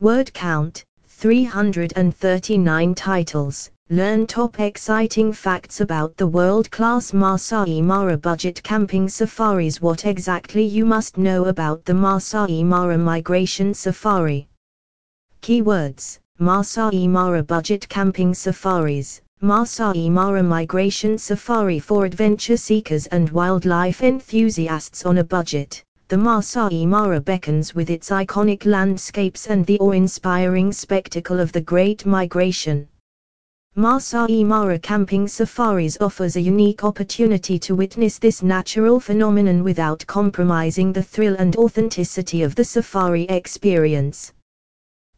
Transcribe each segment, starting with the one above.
Word count 339 titles. Learn top exciting facts about the world-class Masai Mara budget camping safaris What exactly you must know about the Masai Mara migration safari. Keywords Masai Mara budget camping safaris Masai Mara migration safari for adventure seekers and wildlife enthusiasts on a budget. The Masai Mara beckons with its iconic landscapes and the awe-inspiring spectacle of the Great Migration. Masai Mara Camping Safaris offers a unique opportunity to witness this natural phenomenon without compromising the thrill and authenticity of the safari experience.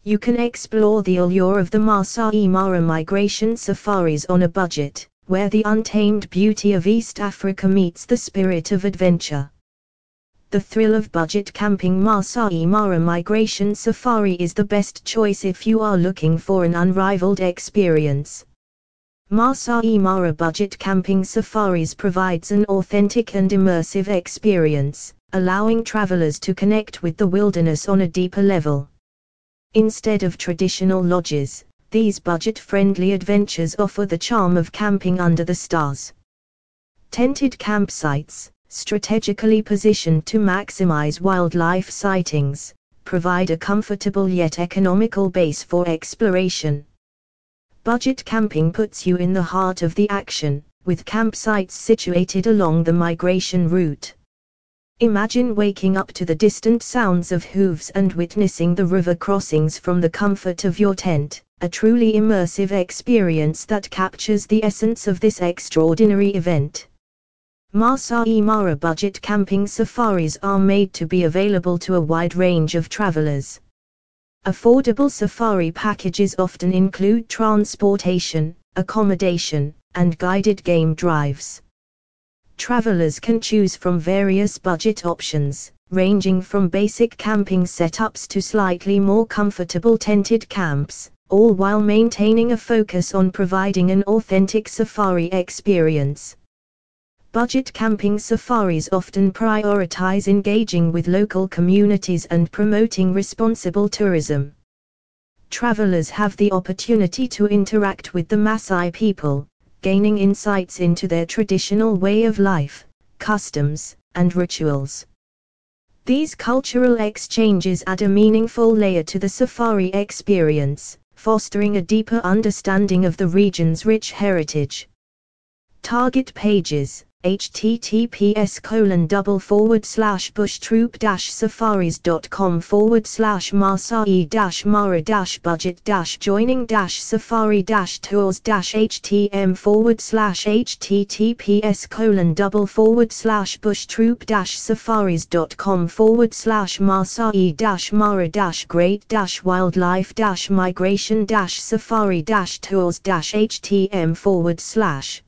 You can explore the allure of the Masai Mara migration safaris on a budget, where the untamed beauty of East Africa meets the spirit of adventure. The thrill of budget camping Masai Mara migration safari is the best choice if you are looking for an unrivaled experience. Masai Mara Budget Camping Safaris provides an authentic and immersive experience, allowing travelers to connect with the wilderness on a deeper level. Instead of traditional lodges, these budget-friendly adventures offer the charm of camping under the stars. Tented campsites, strategically positioned to maximize wildlife sightings, provide a comfortable yet economical base for exploration. Budget camping puts you in the heart of the action, with campsites situated along the migration route. Imagine waking up to the distant sounds of hooves and witnessing the river crossings from the comfort of your tent, a truly immersive experience that captures the essence of this extraordinary event. Masai Mara budget camping safaris are made to be available to a wide range of travelers. Affordable safari packages often include transportation, accommodation, and guided game drives. Travelers can choose from various budget options, ranging from basic camping setups to slightly more comfortable tented camps, all while maintaining a focus on providing an authentic safari experience. Budget camping safaris often prioritize engaging with local communities and promoting responsible tourism. Travelers have the opportunity to interact with the Maasai people, gaining insights into their traditional way of life, customs, and rituals. These cultural exchanges add a meaningful layer to the safari experience, fostering a deeper understanding of the region's rich heritage. Target pages https colon double forward slash bushtroop dash safaris.com forward slash Masai dash Mara dash budget dash joining dash safari dash tours dash htm forward slash https colon double forward slash bushtroop dash safaris.com forward slash Masai dash Mara dash great dash wildlife dash migration dash safari dash tours dash htm forward slash